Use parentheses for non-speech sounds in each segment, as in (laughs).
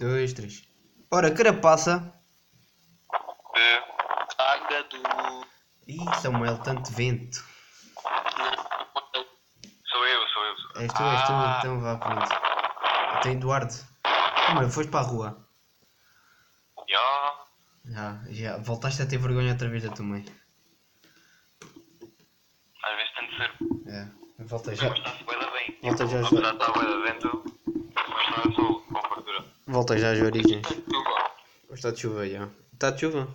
dois, três. Ora, carapaça. De. Caga do. Ih, Samuel, tanto vento. Sou eu, sou eu. Sou eu. És tu, és tu, Ah. então vá, pronto. Então, Eduardo. Como é? Foste para a rua? Já. Já, já. Voltaste a ter vergonha outra vez da tua mãe. Às vezes tem de ser. É. Volta já. Bem da bem. Volta já, já. de estar bem da vento, mas não é só com fartura. Volta já às origens. Chuva. Está de chuva, já. Está de chuva?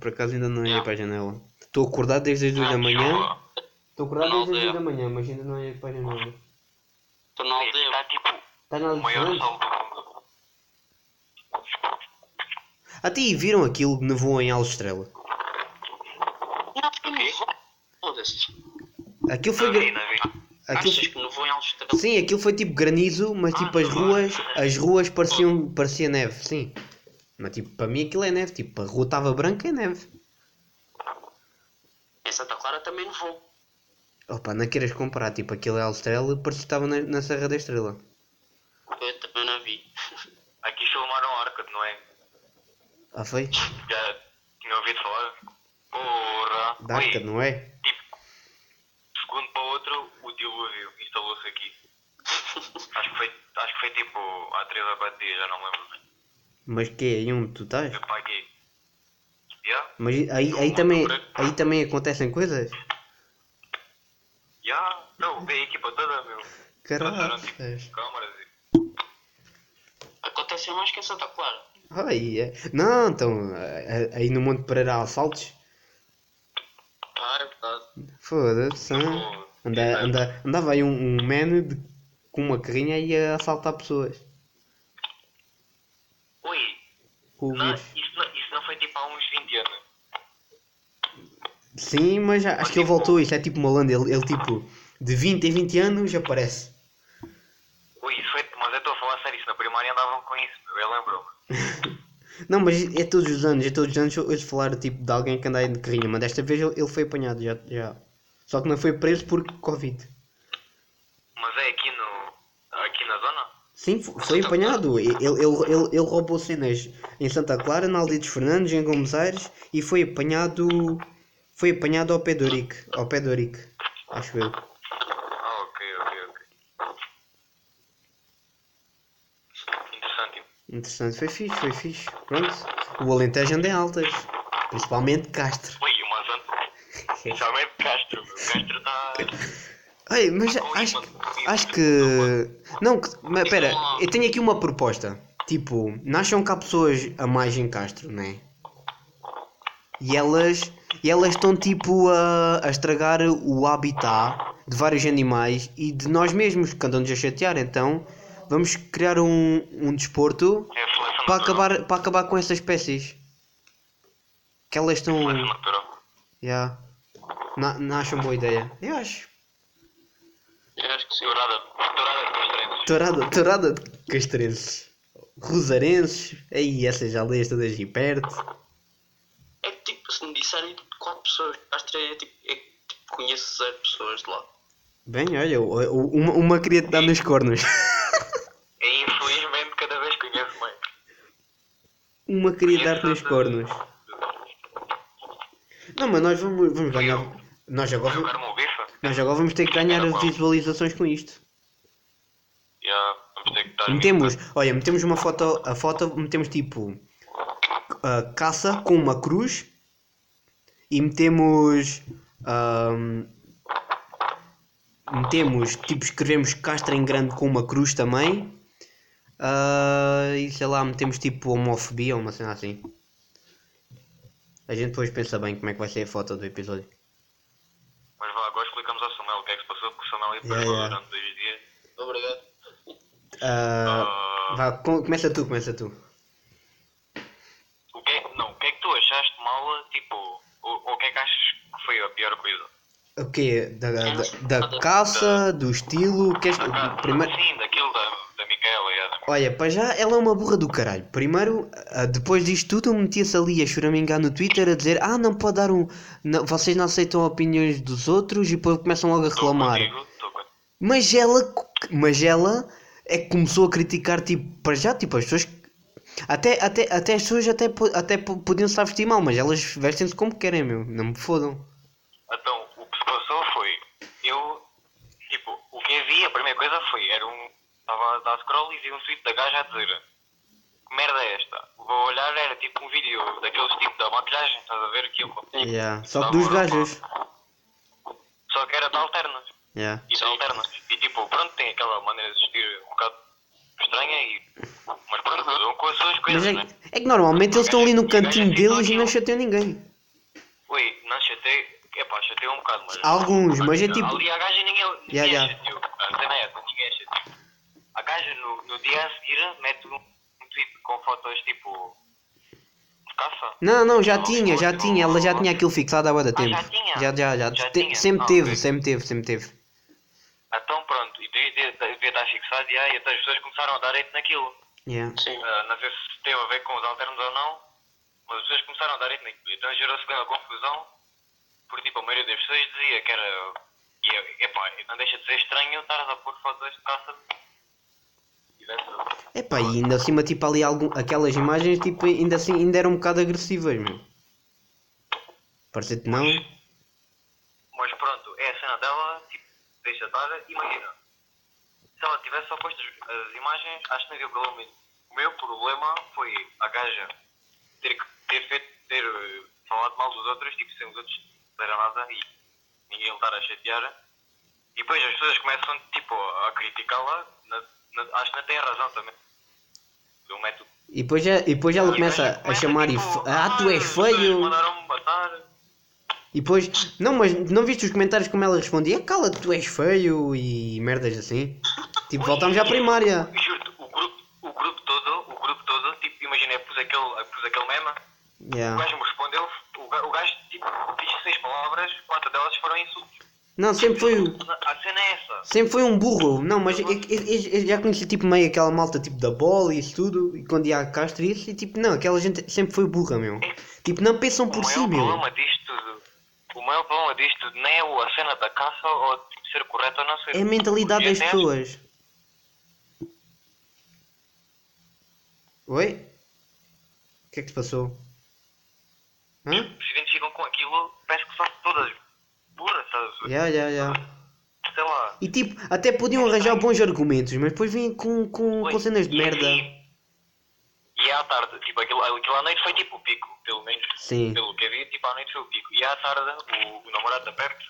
Por acaso ainda não ia Já. para a janela. Estou acordado desde as duas da manhã. Estou acordado desde as duas aldeia. da manhã, mas ainda não ia para a janela. Estou na aldeia. Está tipo Está na aldeia. sol do mundo. Até aí viram aquilo que nevou em Alstrela? Aquilo foi. Não vi, gra- não vi. Aquilo... Achas que não vou em Alstrela? Sim, aquilo foi tipo granizo, mas tipo as ruas, as ruas pareciam, parecia neve, sim. Mas tipo, para mim aquilo é neve, tipo, a rua estava branca é neve. Em Santa Clara também não vou. Opa, não queiras comparar, tipo, aquilo é Alstrela, parecia que estava na, na Serra da Estrela. Eu também não vi. (laughs) Aqui chamaram Arcade, não é? Ah, foi? (laughs) Já tinha ouvido falar? Porra! Da Arca, não é? Tipo, segundo para o outro, o dilúvio instalou-se aqui. acho, que foi, acho que foi tipo há 3 ou 4 dias, já não me lembro bem. Mas que é aí onde tu estás? Eu paguei. Já? Mas aí, aí, também, aí também acontecem coisas? Já? Não, veio a equipa toda, meu. Trouxeram tipo câmaras e. Acontece mais que em Santa Clara. Ai, é. Não, então, a- a- aí no Monte Pereira há assaltos? Ah, é verdade. Foda-se. anda, andava aí um, um man de- com uma carrinha e ia assaltar pessoas. Oi, Com o não, vírus. isso, não, isso não foi tipo há uns 20 anos. Sim, mas acho que ele voltou. Isso é tipo malandro. Ele, ele tipo, de 20 em 20 anos aparece. Ui, isso foi. Mas eu estou a falar sério, isso na primária andavam com isso, meu. Eu lembro-me. (laughs) Não, mas é todos os anos. É todos os anos eles falaram tipo, de alguém que anda aí de carrinha. Mas desta vez ele, ele foi apanhado. Já, já. Só que não foi preso por Covid. Mas é aqui no. aqui na zona? Sim, fo- foi apanhado. Ele, ele, ele, ele roubou cenas em Santa Clara, na Aldeia dos Fernandes, em Gomes Aires e foi apanhado. Foi apanhado ao pé do Orique. Ao pé do Orique. Acho eu. Ah, ok, ok, ok. Interessante. Interessante, foi fixe, foi fixe. Pronto. O Alentejo anda em altas. Principalmente Castro. Ui, uma zona. (laughs) Principalmente Castro. Castro está. Ai, mas acho, acho que. Não, que, mas pera, eu tenho aqui uma proposta. Tipo, nascem cá pessoas a mais em Castro, né? E elas. E elas estão tipo a, a estragar o habitat de vários animais e de nós mesmos que andam-nos a chatear. Então vamos criar um, um desporto É para acabar, para acabar com essas espécies. Que elas estão. Seleção natural. Yeah. Na, não acham boa ideia? Eu acho. Eu acho que sim. Dourada. Dourada de Castrenses. De castrenses. Rosarenses. Aí essas aldeias todas aí perto. É que tipo, se me disserem tipo, quatro pessoas Castro, é tipo, é que tipo, conheço zero pessoas de lá. Bem, olha, uma, uma queria te dar nos cornos. E infelizmente cada vez conheço mais. uma queria dar-te nos cornos. Não, mas nós vamos, vamos ganhar. Nós agora? Nós agora vamos ter que ganhar visualizações com isto. Já, vamos ter que estar. Metemos, olha, metemos uma foto, a foto, metemos tipo a caça com uma cruz e metemos ahm, metemos tipo escrevemos castra em grande com uma cruz também ah, e sei lá metemos tipo homofobia ou uma cena assim a gente depois pensa bem como é que vai ser a foto do episódio Mas vá, agora explicamos ao Samuel o que é que se passou, porque o Samuel ia para Yeah. Obrigado. Ah, Ah, vá, com- começa tu, começa tu o, que é, que- não, o que é que tu achaste mal, tipo, o, o que é que achas que foi a pior coisa? o quê? Da, da, da caça, do estilo, queres, Ah, primeiro, Sim, daquilo da, da Micaela, yeah, da Olha, para já ela é uma burra do caralho. Primeiro, ah, depois disto tudo, metia-se ali a choramingar no Twitter a dizer: Ah, não pode dar um. não- vocês não aceitam opiniões dos outros e depois começam logo a reclamar. contigo. Mas ela, mas ela é que começou a criticar, tipo, para já, tipo, as pessoas. Até, até, até as pessoas até, até po- podiam estar vestir mal, mas elas vestem-se como querem, meu. Não me fodam. Então, o que se passou foi, eu, tipo, o que eu vi, a primeira coisa foi, era um, estava a dar scroll e vi um tweet da gaja a dizer, que merda é esta? Vou olhar, era tipo um vídeo daqueles tipo da maquilhagem, estás a ver aquilo? Yeah. Só que dos gajos. Só que era de alternas, Yeah. e de alternas. E tipo, pronto, tem aquela maneira de vestir um bocado estranha e... Mas pronto, cada um com as suas Mas coisas, é, né? é que normalmente eles estão ali no cantinho ficou deles e não chateiam ninguém. Ui, não chatei, epá, chatei um bocado, mas... Alguns, mas é tipo- Ali a gaja ninguém, ninguém Yeah, yeah, yeah. chateou. A cena é essa, ninguém chateou. A gaja no, no dia a seguir mete um, um tweet com fotos tipo... De caça. Não, não, já Não, tinha, já não, tinha. Ela já tinha aquilo fixado há bué de Ah, tempo. já tinha? Já, já, já. Já Te- tinha? Sempre Ah, teve, sempre teve, sempre teve. E estar fixado e aí então as pessoas começaram a dar hate naquilo. Yeah. Sim. Ah, não sei se teve a ver com os alternos ou não, mas as pessoas começaram a dar hate naquilo. Então gerou-se bem uma confusão, porque tipo, a maioria das pessoas dizia que era. E, é- epá, não deixa de ser estranho estares a pôr fotos de caça. E Epá, e ainda acima, tipo, ali algum, aquelas imagens, tipo, ainda assim, ainda eram um bocado agressivas, meu. Parece-te não? Mas pronto, é a cena dela, tipo, deixa estar, imagina. Se ela tivesse só posto as, imagens, acho que não havia problema nenhum. O meu problema foi a gaja ter, que- ter feito, ter eh, falado mal dos outros, tipo, sem os outros fizeram nada e ninguém estar a chatear. E depois as pessoas começam, tipo, a criticá-la, acho que não tem razão também. Do método. E depois, e depois ela E começa gaja a chamar e... tipo, f- Ah, tu és pessoas feio! Mandaram-me matar. E depois... Não, mas não viste os comentários como ela respondia? Cala-te, tu és feio e merdas assim. Tipo, voltamos à primária. Juro-te, o grupo, o grupo todo, o grupo todo, tipo, imagina, pus aquele, pus aquele meme, o Yeah. gajo me respondeu, o, o gajo, tipo, disse seis palavras, quatro delas foram insultos. Não, sempre foi... o- A cena é essa. Sempre foi um burro, não, mas eu, eu- eu- já conheci tipo meio aquela malta tipo da bola e isso tudo, e quando ia a Castro e isso, e tipo, não, aquela gente sempre foi burra, meu. Tipo, não pensam O por si, meu. disto o maior problema disto não é o- a cena da caça ou tipo, ser correto ou não ser. É a mentalidade das é- pessoas. Oi? O que é que se passou? Hã? Se identificam com aquilo, parece que são todas burras, sabes? Já, já, já. Sei lá. E tipo, até podiam arranjar bons argumentos, mas depois vinham com, com, com cenas de e- merda. E, e à tarde, tipo, aquilo, aquilo à noite foi tipo o pico, pelo menos. Sim. Pelo que vi, tipo, à noite foi o pico. E à tarde, o, o namorado da perto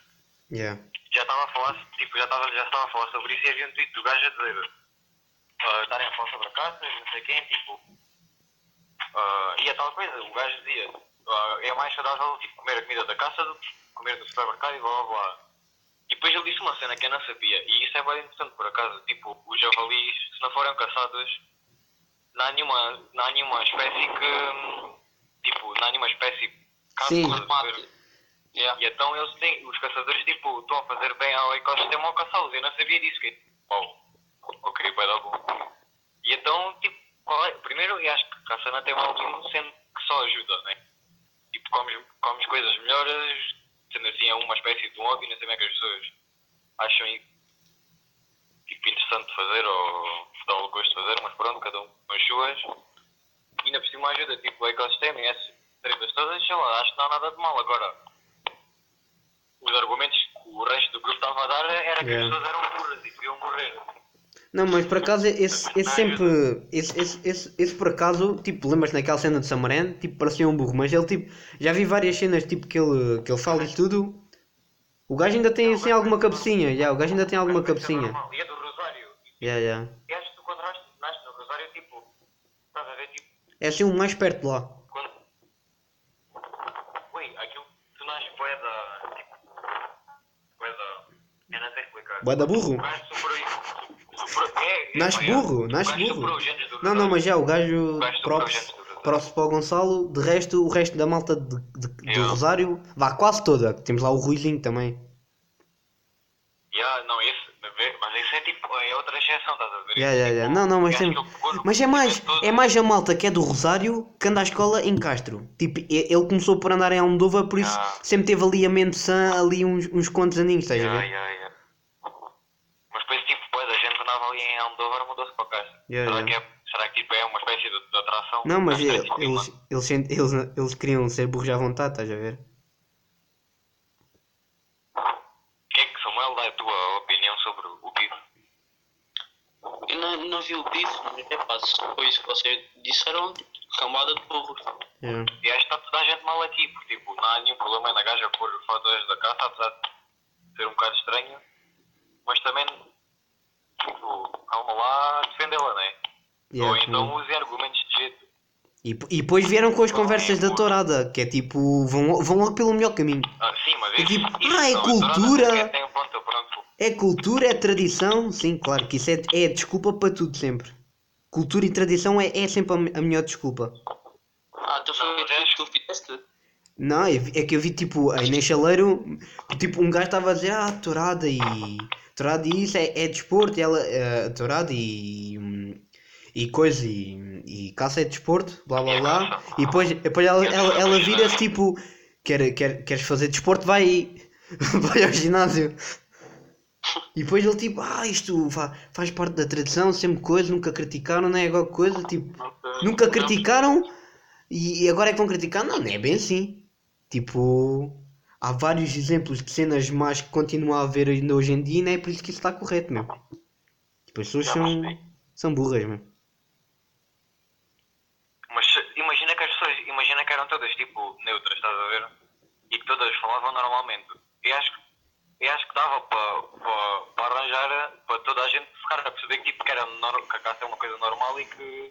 Já. já estava a falar, tipo, já estava, já estava a falar sobre isso e havia um tweet do gajo a dizer ah, estarem a falar sobre a caça, não sei quem, tipo. ah, e a tal coisa, o gajo dizia, ah, é mais saudável tipo, comer a comida da caça do que comer no supermercado e blá blá blá. E depois ele disse uma cena que eu não sabia, e isso é bem interessante por acaso, tipo, os javalis, se não forem caçados, não há nenhuma, não há nenhuma espécie que, tipo, não há nenhuma espécie que caça, Sim. Yeah. E então eles têm, os caçadores tipo, estão a fazer bem ao ecossistema ao caçá-los. Eu não sabia disso. Que, uau, ok, vai dar bom. E então, tipo, qual é? primeiro eu acho que a não tem mal nenhum, sendo que só ajuda, né? Tipo, comes, comes coisas melhores, sendo assim é uma espécie de um hobby, não sei bem que as pessoas acham tipo, interessante de fazer ou dá o gosto de fazer, mas pronto, cada um com as suas. E ainda por cima ajuda, tipo, o ecossistema e essas tretas todas, sei lá, acho que não há nada de mal. Agora, os argumentos que o resto do grupo estava a dar era que Yeah. as pessoas eram burras e deviam morrer. Não, mas por acaso esse, esse sempre. Esse, esse, esse, esse por acaso, tipo, lembras-te naquela cena de Samarén? Tipo, parecia um burro, mas ele tipo. Já vi várias cenas tipo que ele, que ele fala e tudo. O gajo ainda tem assim alguma cabecinha, já, o gajo ainda tem alguma é cabecinha. E é do Rosário. Já, já. E acho que tu quando nasces, nasces no Rosário, tipo, estás a ver, tipo, É assim o mais perto de lá. quando. Ui, aquilo, Nasce burro, nasce burro. Não, não, mas já, o gajo. O gajo superou os Props, genes do Rosário. props para o Gonçalo. De resto, o resto da malta de, de, do Yeah. Rosário. Vá, quase toda. Temos lá o Ruizinho também. Yeah, não, esse, mas esse é tipo, é outra exceção, estás a ver? Já, já, já. Tipo, Não, não, mas, tem... mas é mais, é mais a malta que é do Rosário que anda à escola em Castro. Tipo, ele começou por andar em Almodóvar, por isso Ah. sempre teve ali a mente sã, ali uns, uns contos aninhos, estás a Yeah, ver? yeah, yeah. Mas depois, tipo, pois, a gente andava ali em Almodóvar mudou-se para cá. Yeah, será, yeah. Que é, Será que tipo é uma espécie de, de atração? Não, mas ser, eles, eles, eles, eles, eles queriam ser burros à vontade, estás a ver? O que é que Samuel dá a tua opinião sobre o bife? Eu não, não vi o bife, mas é se foi isso que vocês disseram, tipo, camada de burros. Yeah. E acho que está toda a gente mal aqui, porque tipo, não há nenhum problema na gaja pôr fotos da caça, apesar de ser um bocado estranho. Mas também, tipo, calma lá, defendê-la, né? Yeah, Ou então claro. use argumentos de jeito. e, e depois vieram com as conversas da tourada, que é tipo, vão, vão logo pelo melhor caminho. Ah, sim, mas É tipo, isso ah, é não, a cultura. tourada Tem, pronto, pronto. É cultura, é tradição, sim, claro que isso é, é desculpa para tudo sempre. Cultura e tradição é, é sempre a, a melhor desculpa. Ah, então foi que tu fizeste? Não, é é que eu vi tipo, aí nem chaleiro, tipo, um gajo estava a dizer, ah, tourada e. Tourada e isso é, é desporto, e ela. eh, tourada e. E coisa, e, e caça é desporto, blá blá blá. E depois, depois ela, ela, ela vira-se tipo, quer, quer, queres fazer desporto, vai, (laughs) vai ao ginásio. E depois ele tipo, ah, isto fa- faz parte da tradição, sempre coisa, nunca criticaram, não é agora coisa, tipo. Nunca criticaram e e agora é que vão criticar? Não, não é bem assim. Tipo, há vários exemplos de cenas más que continuam a haver ainda hoje em dia e não é por isso que isso está correto, meu. Tipo, as pessoas são, são burras, meu. Mas imagina que as pessoas, imagina que eram todas tipo neutras, estás a ver? E que todas falavam normalmente. Eu acho, que- eu acho que dava para pa, pa arranjar, para toda a gente ficar a perceber que, tipo, que, era que a caça é uma coisa normal e que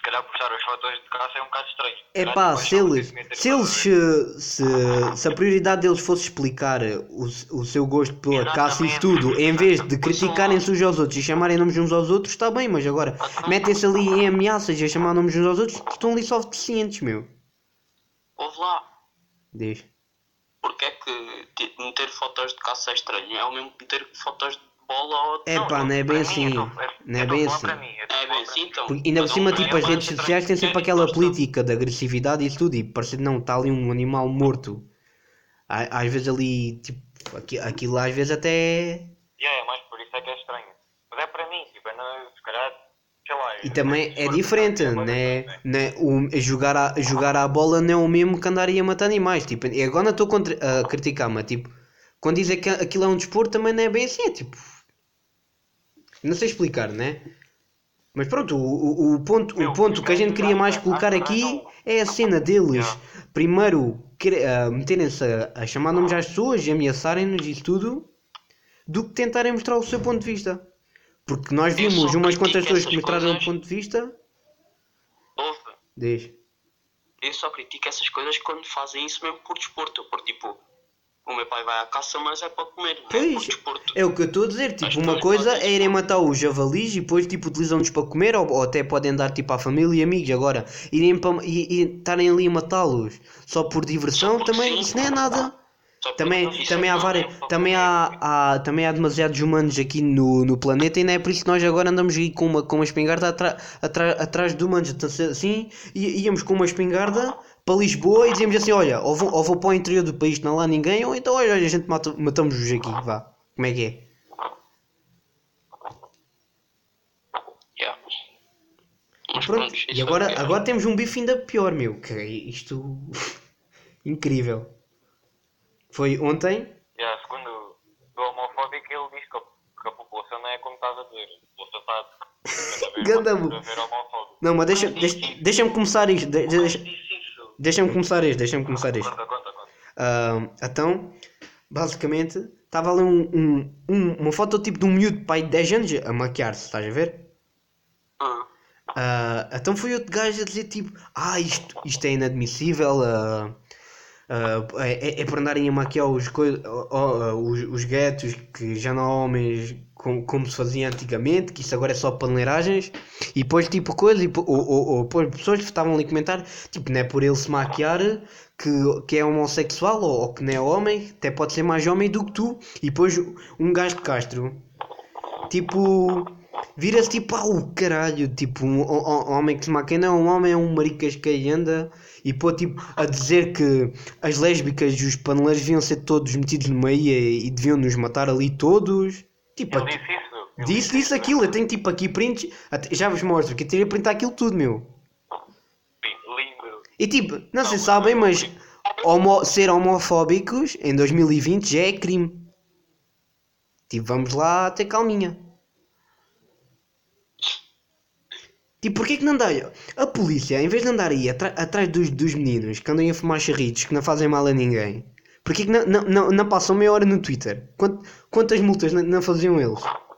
se calhar postar as fotos de caça é um bocado estranho. É pá, tipo, se eles, se, eles se, se, a prioridade deles fosse explicar o, o seu gosto pela caça e Exatamente. tudo, em vez de criticarem-se uns aos outros e chamarem nomes uns aos outros, está bem, mas agora metem-se ali em ameaças e a chamar nomes uns aos outros, estão ali só deficientes, meu. Ouve lá, Diz. porque é que ti- meter fotos de caça é estranho? É o mesmo que meter fotos de bola ou. É Não, pá, eu- não é bem assim. tô- eu- Não é a bem assim. mim, É bem assim, então. Porque ainda por cima, tipo, é as redes sociais têm sempre é aquela política de agressividade e isso tudo, e parece que não, está ali um animal morto. Às vezes ali, tipo, aqui- aquilo às vezes até. Yeah, é mais por isso é que é estranho. Mas é para mim, tipo, não, se calhar, sei lá. E também é diferente, é né? coisa, né? O, jogar, a, jogar à bola não é o mesmo que andar a matar animais. Tipo, e agora não estou contra- a criticar, mas tipo, quando dizem que aquilo é um desporto também não é bem assim, é tipo. Não sei explicar, né? Mas pronto, o, o, o ponto, o Meu, ponto que a gente queria mais colocar aqui é a cena deles. Primeiro, ah, meterem-se a, a chamar nomes às pessoas e ameaçarem-nos isso tudo, do que tentarem mostrar o seu ponto de vista. Porque nós vimos umas quantas pessoas que mostraram o ponto de vista. Ouve, Diz. eu só critico essas coisas quando fazem isso mesmo por desporto. Por tipo, o meu pai vai à caça, mas é para comer, é Pois, é o que eu estou a dizer. Tipo, uma coisa é irem matar os javalis e depois tipo, utilizam-nos para comer ou, ou até podem dar tipo à família e amigos. Agora, irem para, e, estarem ali a matá-los só por diversão, porque também sim. isso não é nada. Só Também, isso também, é há várias, é também, há, há, também há demasiados humanos aqui no, no planeta e não é por isso que nós agora andamos aí com uma, com uma espingarda atra, atra, atrás de humanos. Então, assim, í- íamos com uma espingarda para Lisboa e dizíamos assim: olha, ou vou, ou vou para o interior do país não há lá ninguém, ou então olha, a gente mata, matamos-vos aqui, vá. Como é que é? Yeah. Mas Pronto, pronto, e é agora, é. agora temos um bife ainda pior, meu. Que é isto. (laughs) Incrível. Foi ontem. Yeah, segundo o homofóbico, ele diz que a, que a população não é como estás a dizer. A população está a ver, (laughs) Ganda a bu- ver homofóbico. Não, mas deixa- deixa- deixa-me começar isto. de- deixa-. Deixa-me começar isto, deixa-me começar isto. Conta, conta, conta. Ah, então, basicamente, estava ali um, um- um- uma foto tipo de um miúdo pai de 10 anos a maquiar-se, estás a ver? Ah, então foi outro gajo a dizer tipo, ah, isto, isto é inadmissível, ah, ah, é, é para andarem a maquiar os, oh, oh, os, os guetos que já não há homens com- como se fazia antigamente, que isso agora é só paneleiragens, e depois tipo coisa, po- ou, ou, ou depois pessoas que estavam ali a comentar, tipo, não é por ele se maquiar que, que é homossexual ou, ou que não é homem, até pode ser mais homem do que tu, e depois um gajo de Castro, tipo, vira-se tipo, ah, o caralho, tipo, um, um- um homem que se é um homem, é um maricas que anda, e pô, tipo, a dizer que as lésbicas e os paneleiros deviam ser todos metidos no meio e, deviam nos matar ali todos, tipo, Ele disse isso. Disse, disse aquilo, eu tenho tipo aqui prints, já vos mostro, que eu teria printar aquilo tudo, meu. Lindo. E tipo, não sei se sabem, mas homo- ser homofóbicos em 2020 já é crime. Tipo, vamos lá ter calminha. Tipo, porquê que não dá? A polícia, em vez de andar aí atrás dos, dos meninos que andam a fumar charritos que não fazem mal a ninguém, porquê que não, não, não, não passam meia hora no Twitter? Quant- quantas multas não, não faziam eles? (laughs)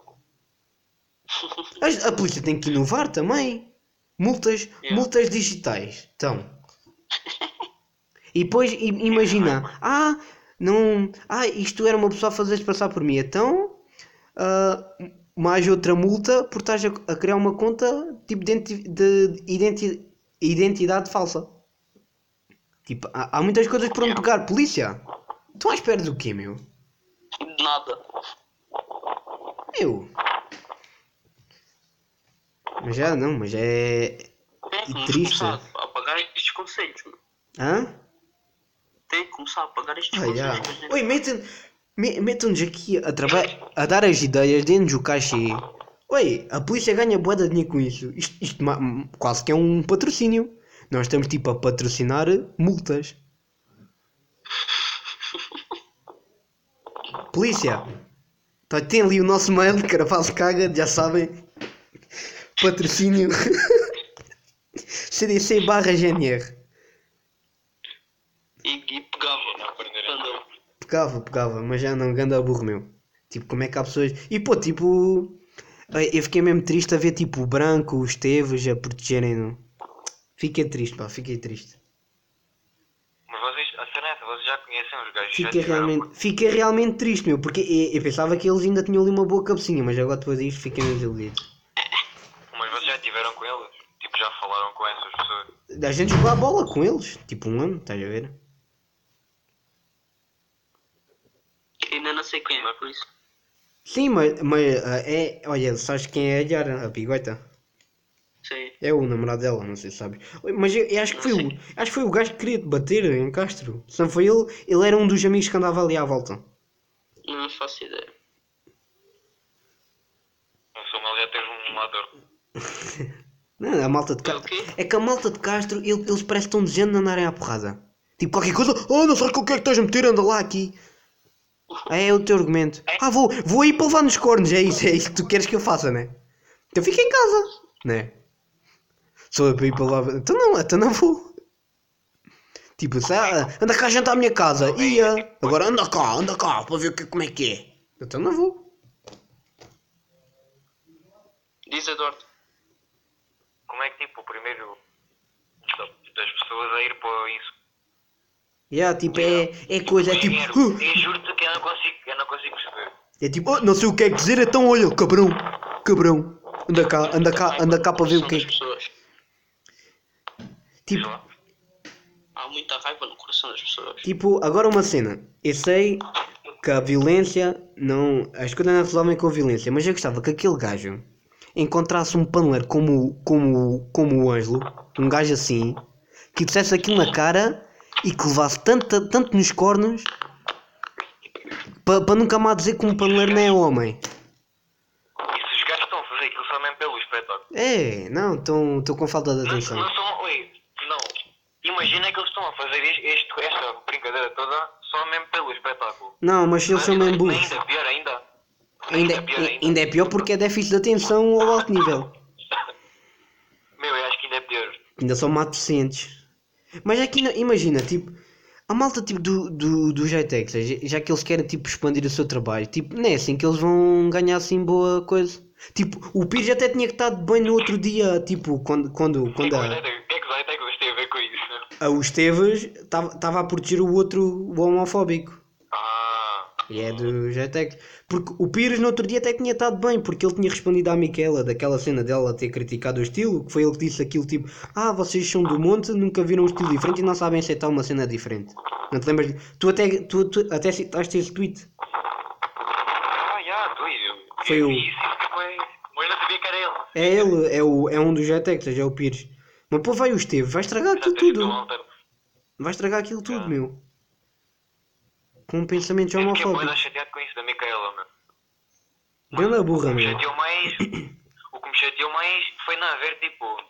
A, a polícia tem que inovar também. Multas, Yeah. multas digitais. Então. E depois imagina, (laughs) ah, não, ah, isto era uma pessoa a fazer-se passar por mim, então ah, mais outra multa por estás a, a criar uma conta tipo de, de identi- identidade falsa. Tipo, há, há muitas coisas por onde pegar. Polícia, estão à espera do quê, meu? De nada. Eu. Mas já não, mas é. Tem que triste. começar a pagar estes conselhos, mano. Hã? Tem que começar a pagar estes Ah, conselhos. gente- Oi, metem- me- metam-nos aqui a, a dar as ideias, deem-nos o cachê. Oi, a polícia ganha boa de dinheiro com isso. Isto, isto quase que é um patrocínio. Nós estamos tipo a patrocinar multas. (laughs) Polícia, tá, tem ali o nosso mail, Carapaço Caga, já sabem. Patrocínio (laughs) CDC barra GNR. E, e pegava. Não aprenderem. Quando- Pegava, pegava, mas já não, ganda burro meu. Tipo, como é que há pessoas. E pô, tipo. eh, Eu fiquei mesmo triste a ver tipo o branco, os Teves a protegerem-no. Fiquei triste, pá, fiquei triste. Mas vocês, a é essa, vocês já conhecem os gajos. Fiquei realmente, fiquei realmente triste, meu, porque eu, eu pensava que eles ainda tinham ali uma boa cabecinha, mas agora depois disto fiquei meio desiludido. Mas vocês já tiveram com eles? Tipo, já falaram com essas pessoas? A gente jogou a bola com eles, tipo um ano, estás a ver? Ainda não sei quem é, por isso. Sim, mas, mas ah, é. Olha, sabes quem é a Yara, a Pigoita? Sei. É o namorado dela, não sei se sabes. Mas eu, eu acho que foi o, acho que foi o gajo que queria te bater em Castro. Se não foi ele, ele era um dos amigos que andava ali à volta. Não faço ideia. O Samuel já teve um ator. (laughs) Não, a malta de É o Castro. quê? É que a malta de Castro, ele- eles parecem tão dizendo de andarem à porrada. Tipo qualquer coisa, oh não sabes com o que é que estás a meter, anda lá aqui. É, é o teu argumento. Ah, vou, vou aí para levar nos cornos, é isso, é isso que tu queres que eu faça, né? Então fica em casa, né? Sou eu para ir para lá. Então não, então não vou. Tipo, anda cá jantar à minha casa. Ia. Agora anda cá, anda cá, para ver que, como é que é. Então não vou. Diz Eduardo. Como é que, tipo, o primeiro da- das pessoas a ir para isso? Yeah, tipo, é, é coisa, é tipo. "Uh, Eu juro-te que eu não consigo, eu não consigo perceber. É tipo, oh, não sei o que é que dizer, então olha, cabrão, cabrão. Anda cá, anda cá, anda cá para ver o que é que. Tipo. Há muita raiva no coração das pessoas. tipo, agora uma cena. Eu sei que a violência não. As coisas não se resolvem com a violência, mas eu gostava que aquele gajo encontrasse um paneleiro como, como, como o Ângelo, um gajo assim, que dissesse aquilo na cara e que levasse tanto, tanto nos cornos para nunca mais dizer que um paneleiro não é homem. E se os gajos estão a fazer aquilo só mesmo pelo espetáculo? É, não, estou com falta de Não, atenção. não são. Oi, não. Imagina que eles estão a fazer isto- esta brincadeira toda só mesmo pelo espetáculo. Não, mas eles são mesmo burros. Ainda pior ainda. Ainda, pior ainda. ainda é pior porque é déficit de atenção ao alto nível. (laughs) Meu, eu acho que ainda é pior. Ainda são má deficientes. Mas aqui, não- imagina, tipo, a malta tipo, do, do, do Jitex, já que eles querem tipo, expandir o seu trabalho, tipo, não é assim que eles vão ganhar assim boa coisa. Tipo, o Pires até tinha que estar bem no outro dia, tipo, quando, quando, quando O a, que é que ter que tem a ver com isso? a, o Esteves estava a proteger o outro, o homofóbico. E é do Jitex. Porque o Pires no outro dia até tinha estado bem, porque ele tinha respondido à Miquela daquela cena dela ter criticado o estilo, que foi ele que disse aquilo tipo, ah, vocês são do monte, nunca viram um estilo diferente e não sabem aceitar uma cena diferente. Não te lembras? Tu até, tu, tu até citaste esse tweet. ah, já. Foi eu o- isso, isso foi. Mas não sabia que era ele. É ele, é, o, é um dos Jitex, é o Pires. Mas pô, vai o Esteve, vai estragar aquilo tudo. Vai estragar aquilo tudo, meu. Com pensamentos Eu fiquei bué chateado com isso da Micaela, meu. Grande burra, o que me chateou mais. o que me chateou mais foi não haver tipo.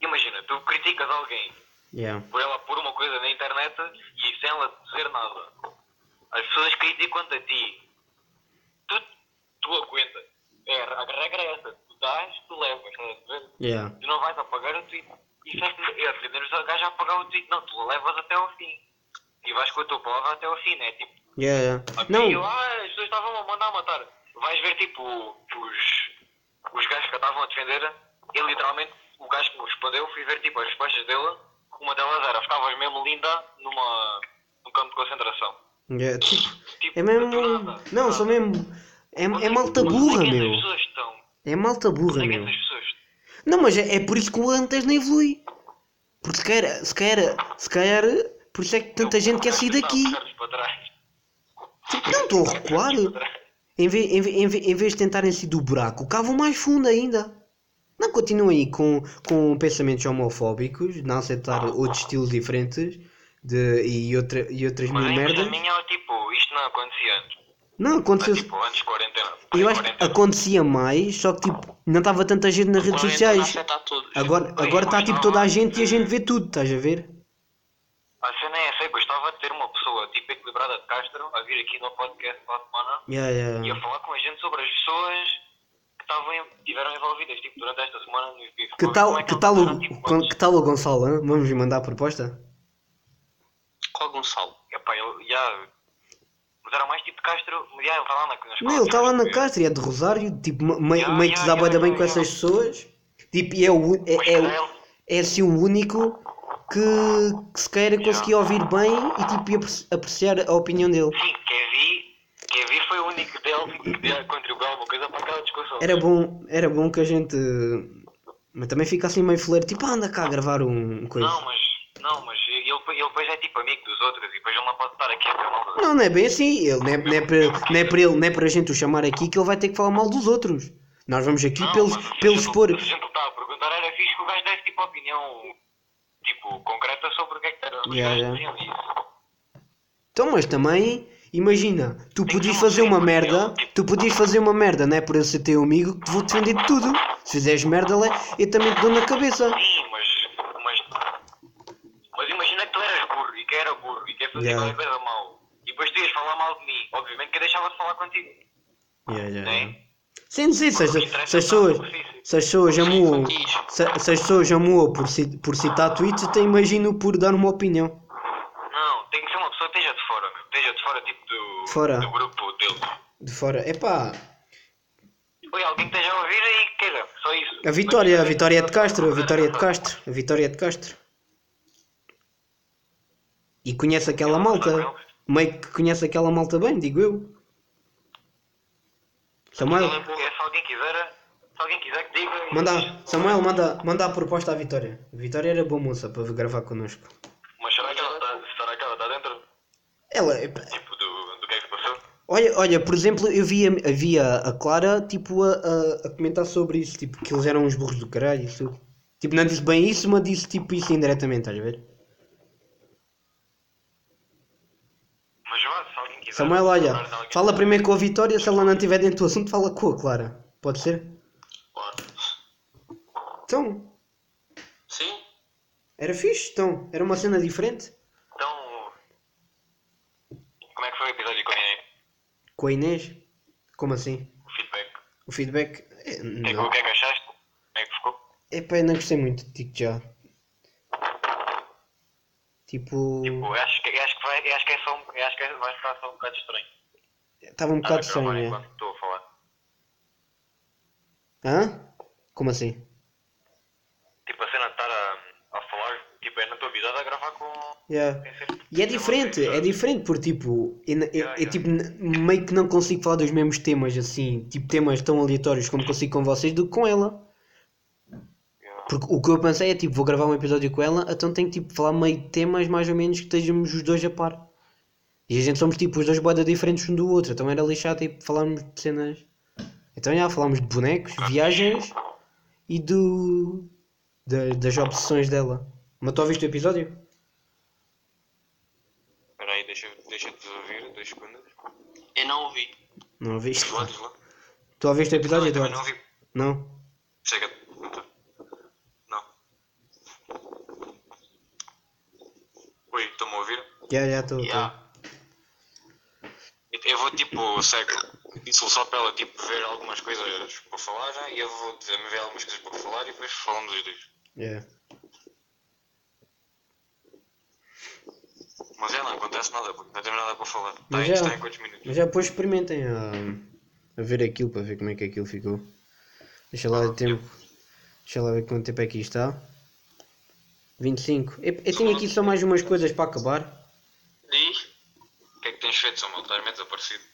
Imagina, tu criticas alguém Yeah. por ela pôr uma coisa na internet e sem ela dizer nada. As pessoas criticam-te a ti. Tu, tu aguentas. É, a regra é essa. Tu dás, tu levas. ver? Yeah. Tu não vais apagar o tweet. Isso é, é aprender o gajo a apagar o tweet. Não, tu levas até ao fim. E vais com a tua palavra até ao fim, né? Tipo, Yeah, yeah. a mim, eu, Não, ah, as pessoas estavam a mandar matar. Vais ver, tipo, os, os gajos que a estavam a defender. E literalmente, o gajo que me respondeu, fui ver, tipo, as respostas dele. Uma delas era, ficavas mesmo linda numa, num campo de concentração. yeah, tipo, Tipo, é mesmo. nada, Não, nada. sou mesmo. É, é que- malta burra, é meu. É malta burra, é meu. Não, mas é, é por isso que o não evolui. Porque se calhar, se calhar, se calhar, por isso é que tanta gente quer sair daqui. Tipo, não estou a recuar. Em vez, em, em, em vez de tentarem sair do buraco, cavam mais fundo ainda. Não continuem aí com, com pensamentos homofóbicos, não aceitar outros estilos diferentes de, e, outra, e outras Mas mil a merdas. impressão minha é tipo, isto não acontecia antes. Não, aconteceu. tipo, antes de quarentena. Eu acho que acontecia mais, só que tipo, não estava tanta gente nas redes sociais. A. Agora agora está tipo toda a gente e a gente vê tudo, estás a ver? A cena é essa, eu gostava de ter uma pessoa tipo equilibrada de Castro a vir aqui no podcast para a semana Yeah, yeah. e a falar com a gente sobre as pessoas que estavam em, tiveram envolvidas tipo, durante esta semana nos bifes. Que tal, é que ele tal, está, o, tipo, que tal o Gonçalo? hã? Vamos lhe mandar a proposta? Qual Gonçalo? Epá, ele, já, mas era mais tipo Castro, já, ele está lá na, na escola. Não, ele está lá na Castro e é de Rosário, tipo, me- meio, Yeah, que se dá yeah, bem com essas pessoas. Tipo, e é, o, é, é, ele, é assim o único que, que se queira conseguir ouvir bem e tipo, apreci- apreciar a opinião dele. sim, Kevin, Kevin foi o único dele que podia contribuir alguma coisa para aquela discussão. Era bom, era bom que a gente. Mas também fica assim meio fuleiro, tipo, ah, anda cá a gravar um coisa. Não, mas, não, mas ele, ele depois é tipo amigo dos outros e depois ele não pode estar aqui a ter mal dos Não, não é bem assim. Ele, não, é, não, é para, não, é para ele, não é para a gente o chamar aqui que ele vai ter que falar mal dos outros. Nós vamos aqui Não, pelos, pelos. Se a gente está a perguntar, era fixe que o gajo desse tipo opinião tipo, concreta sobre o que é que era. Os Yeah, yeah. isso. Então, mas também, imagina, tu Tem podias fazer uma merda, opinião. tu podias fazer uma merda, não é por eu ser teu amigo que te vou defender de tudo. Se fizeres merda, eu também te dou na cabeça. Sim, mas, mas. Mas imagina que tu eras burro e que era burro e que ia fazer Yeah. qualquer coisa mal. E depois tu ias falar mal de mim. Obviamente que eu deixava de falar contigo. Yeah, yeah. Né? Sim, sim, se, as- pessoas. Se as pessoas Diz. se, se as pessoas amuam por, por citar tweets, até imagino por dar uma opinião. Não, tem que ser uma pessoa que esteja de fora, meu. Esteja de fora, tipo, do, Fora. do grupo deles. De fora, epá, Foi alguém que esteja a ouvir e queira, só isso. a Vitória, a Vitória é de Castro, a Vitória é de Castro, a Vitória é de Castro. E conhece aquela malta, meio que conhece aquela malta bem, digo eu. Samuel, É, se alguém quiser, se alguém quiser que diga. manda, Samuel, manda, manda a proposta à Vitória. A Vitória era boa moça para gravar connosco. Mas será que ela está, será que ela está dentro, Ela, epá, tipo, do, do que é que passou? Olha, olha, por exemplo, eu via, havia a Clara tipo a, a, a comentar sobre isso, tipo que eles eram uns burros do caralho e isso. tudo. Tipo, não disse bem isso, mas disse tipo isso indiretamente, estás a ver? Mas vá, se alguém quiser. Samuel, olha, fala primeiro com a Vitória, se ela não estiver dentro do assunto, fala com a Clara. Pode ser? Claro. Então, Sim? era fixe, então, era uma cena diferente. Então. Como é que foi o episódio com a Inês? Com a Inês? Como assim? O feedback? O feedback? É, O que, é que- não. o que é que achaste? Como é que ficou? Epá, eu não gostei muito, digo já. Tipo, Tipo, acho acho que, vai, acho que, é só, um- acho que é- vai ficar só um bocado estranho. estava um bocado estranho, é. enquanto. Hã? Como assim? Tipo, a cena de estar a, a falar, tipo, é na tua vida a gravar com. Yeah. E é diferente, é diferente porque tipo, eu, eu- eu, tipo, meio que não consigo falar dos mesmos temas assim, tipo temas tão aleatórios como consigo com vocês do que com ela. Porque o que eu pensei é tipo, vou gravar um episódio com ela, então tenho que tipo, falar meio de temas mais ou menos que estejamos os dois a par. E a gente somos tipo os dois bodas diferentes um do outro, então era lixado tipo falarmos de cenas. Então já falámos de bonecos, viagens e do. da- das obsessões dela. Mas tu ouviste o episódio? Espera aí, deixa, deixa de ouvir, dois segundos. Eu não ouvi. Não ouviste? Tu ouviste o episódio, Eduardo? não vi. Não? Chega. Não. Oi, estão-me a ouvir? Já, já estou. Eu vou tipo, segue, disse só para ela tipo, ver algumas coisas para falar já e eu vou dizer-me ver algumas coisas para falar e depois falamos os dois. Yeah. Mas já não acontece nada, porque não temos nada para falar. Tá, Mas já- está em quantos minutos? Mas já depois experimentem a, a ver aquilo para ver como é que aquilo ficou. Deixa lá o tempo. Deixa lá ver quanto tempo é que isto está. 25. Eu, eu tenho aqui só mais umas coisas para acabar. Diz? O que é que tens feito, Samuel? Estás meio desaparecido?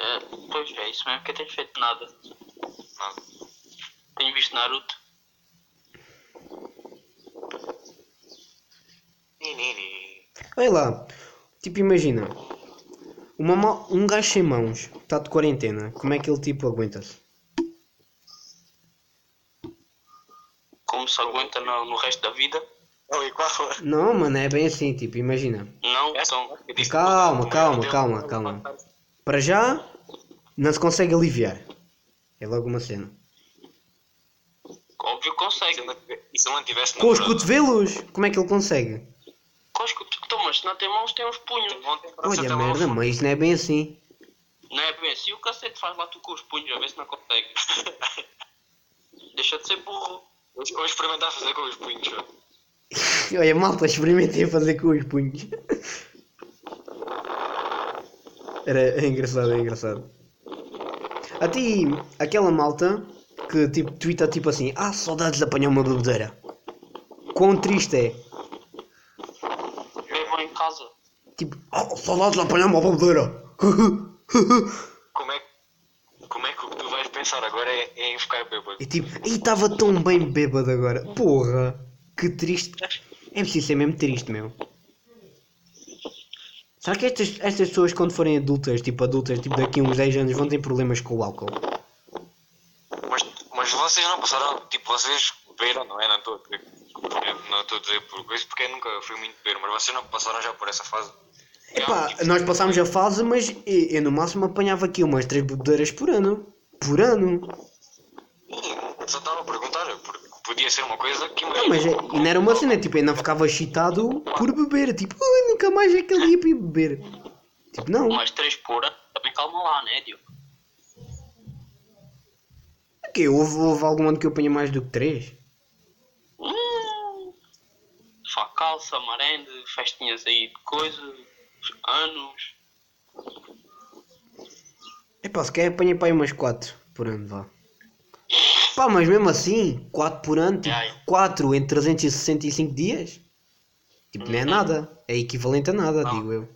É, pois é, isso mesmo que tenho feito nada. Nada. Tenho visto Naruto. Olha lá. Tipo, imagina. Uma ma- um gajo sem mãos está de quarentena. Como é que ele tipo aguenta-se? Como se aguenta no, no resto da vida? Qual? Não, mano, é bem assim. Tipo, imagina. Não, então. Calma, calma, calma, calma. Para já, não se consegue aliviar. É logo uma cena. Óbvio que consegue. E se ele não tivesse Com os cotovelos, como é que ele consegue? Cosco, então, mas se não tem mãos, tem uns punhos. Olha, merda, mas isso não é bem assim. Não é bem assim, o cacete faz lá tu com os punhos, a ver se não consegue. (laughs) Deixa de ser burro. Hoje Vou experimentar fazer com os punhos. (laughs) Olha, malta, experimentei fazer com os punhos. (laughs) Era é engraçado, é engraçado. A ti, aquela malta que tipo twitta tipo assim, ah, saudades de apanhar uma bebedeira. Quão triste é. Bebam em casa. Tipo, ah, saudades de apanhar uma bebedeira. (laughs) Como é, que- como é que o que tu vais pensar agora é, é em ficar bêbado? E tipo, e estava tão bem bêbado agora. Porra, que triste. É preciso ser mesmo triste, meu. Será que estas, estas pessoas quando forem adultas, tipo adultas, tipo daqui a uns 10 anos, vão ter problemas com o álcool? Mas, mas vocês não passaram, tipo, vocês beberam, não é? Não estou a dizer, por isso, porque eu nunca fui muito beber, mas vocês não passaram já por essa fase? Epá, tipo, nós passámos a fase, mas eu, eu no máximo apanhava aqui umas 3 bebedeiras por ano. Por ano. Só estava a perguntar, podia ser uma coisa que Não, mas é, e não era uma cena, tipo, eu não ficava excitado por beber. Tipo, "Ai, nunca mais é aquele dia para ir beber. Tipo, não. Mas três por também calma lá, né, Diogo? Que houve, houve algum ano que eu apanhei mais do que 3? Hum, Facalça, marende, festinhas aí de coisa, anos. Epá, se calhar apanhei para aí umas 4 por ano, vá. Pá, mas mesmo assim, 4 por ano, tipo, Ai. 4 em 365 dias? Tipo, não é nada. É equivalente a nada, Não. digo eu.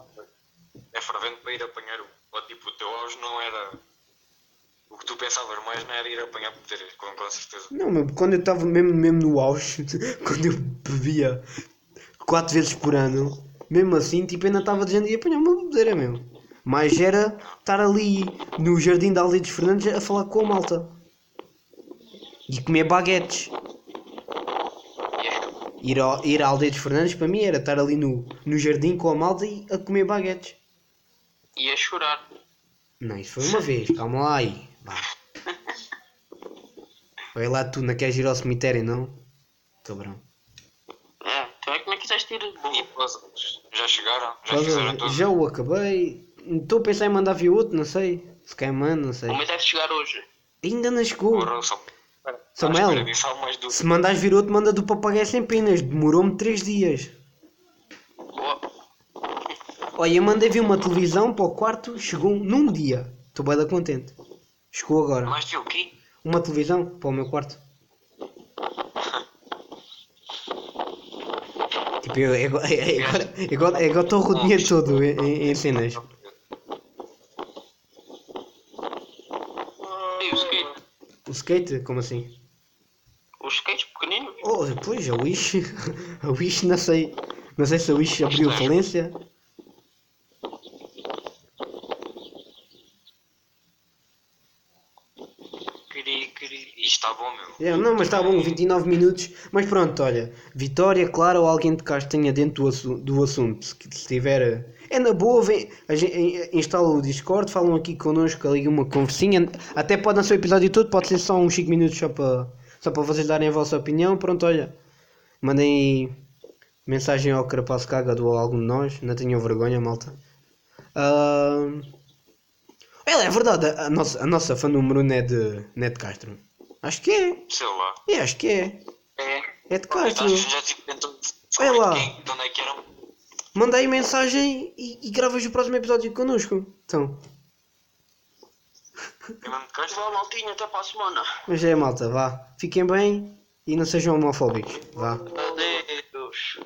é fervente para ir apanhar o, ou, tipo, o teu auge não era o que tu pensavas mais, não era ir apanhar poderes, com, com certeza. Não, mas quando eu estava mesmo, mesmo no auge, (laughs) quando eu bebia 4 vezes por ano, mesmo assim, tipo, ainda estava dizendo ia apanhar uma bebedeira mesmo. Mas era estar ali no jardim da Aldeia dos Fernandes a falar com a malta. E comer baguetes. Ir, ao, ir à Aldeia dos Fernandes para mim era estar ali no, no jardim com a malta e a comer baguetes. Ia chorar. Não, isso foi uma vez, calma lá aí. Vá. Olha lá, tu não queres ir ao cemitério, não? Cabrão. É, então é como é que quiseste ir? E os outros já chegaram? Já fizeram tudo? já o acabei. Estou a pensar em mandar vir outro, não sei. Se calhar mano, não sei. O meu deve chegar hoje. Ainda não chegou. Porra, só... Samuel. Se mandares vir outro, manda do papagaio sem penas. Demorou-me 3 dias. Boa. Olha, eu mandei vir uma televisão para o quarto, chegou num dia. Estou bem da contente. Chegou agora. Mais de o quê? Uma televisão para o meu quarto. Tipo, eu, eu, eu, agora- agora- agora estou o dinheiro todo em, em- em cenas. E o skate? O skate, como assim? Os skates pequeninos? Oh, pois, a Wish. A Wish, não sei. Não sei se a Wish abriu falência. Queria. Isto está bom, meu. É, não, mas está bom, 29 minutos. Mas pronto, olha, Vitória, claro, ou alguém de Castro tenha dentro do, assu do assunto. Se, se tiver. É na boa, vem, a gente, instala o Discord, falam aqui connosco, ali uma conversinha. Até pode não ser o episódio todo, pode ser só uns 5 minutos só para, só para vocês darem a vossa opinião. Pronto, olha, mandem mensagem ao Carapaço Caga do algum de nós, não tenham vergonha, malta. Uh... Ela é verdade, a nossa, a nossa fã número 1 não é de, não é de Castro. Acho que é. Sei lá. É, acho que é. É. É de Castro. Já tipo tentou Olha lá. quem- de onde é que. Manda aí mensagem e, e gravas o próximo episódio connosco. Então, mas vá, maltinha, até para a semana. Mas é, malta, vá. Fiquem bem e não sejam homofóbicos. Vá. Adeus.